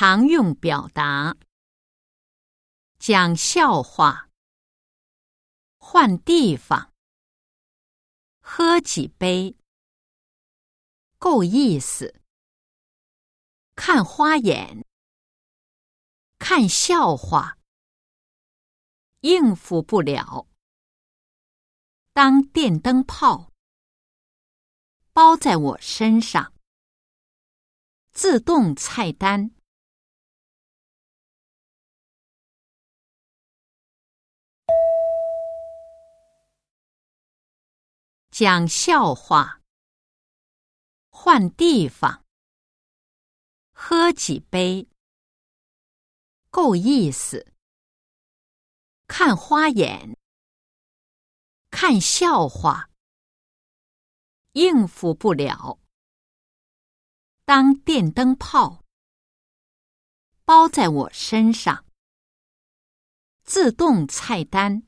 常用表达：讲笑话、换地方、喝几杯、够意思、看花眼、看笑话、应付不了、当电灯泡、包在我身上。自动菜单。讲笑话，换地方，喝几杯，够意思。看花眼，看笑话，应付不了。当电灯泡。包在我身上，自动菜单。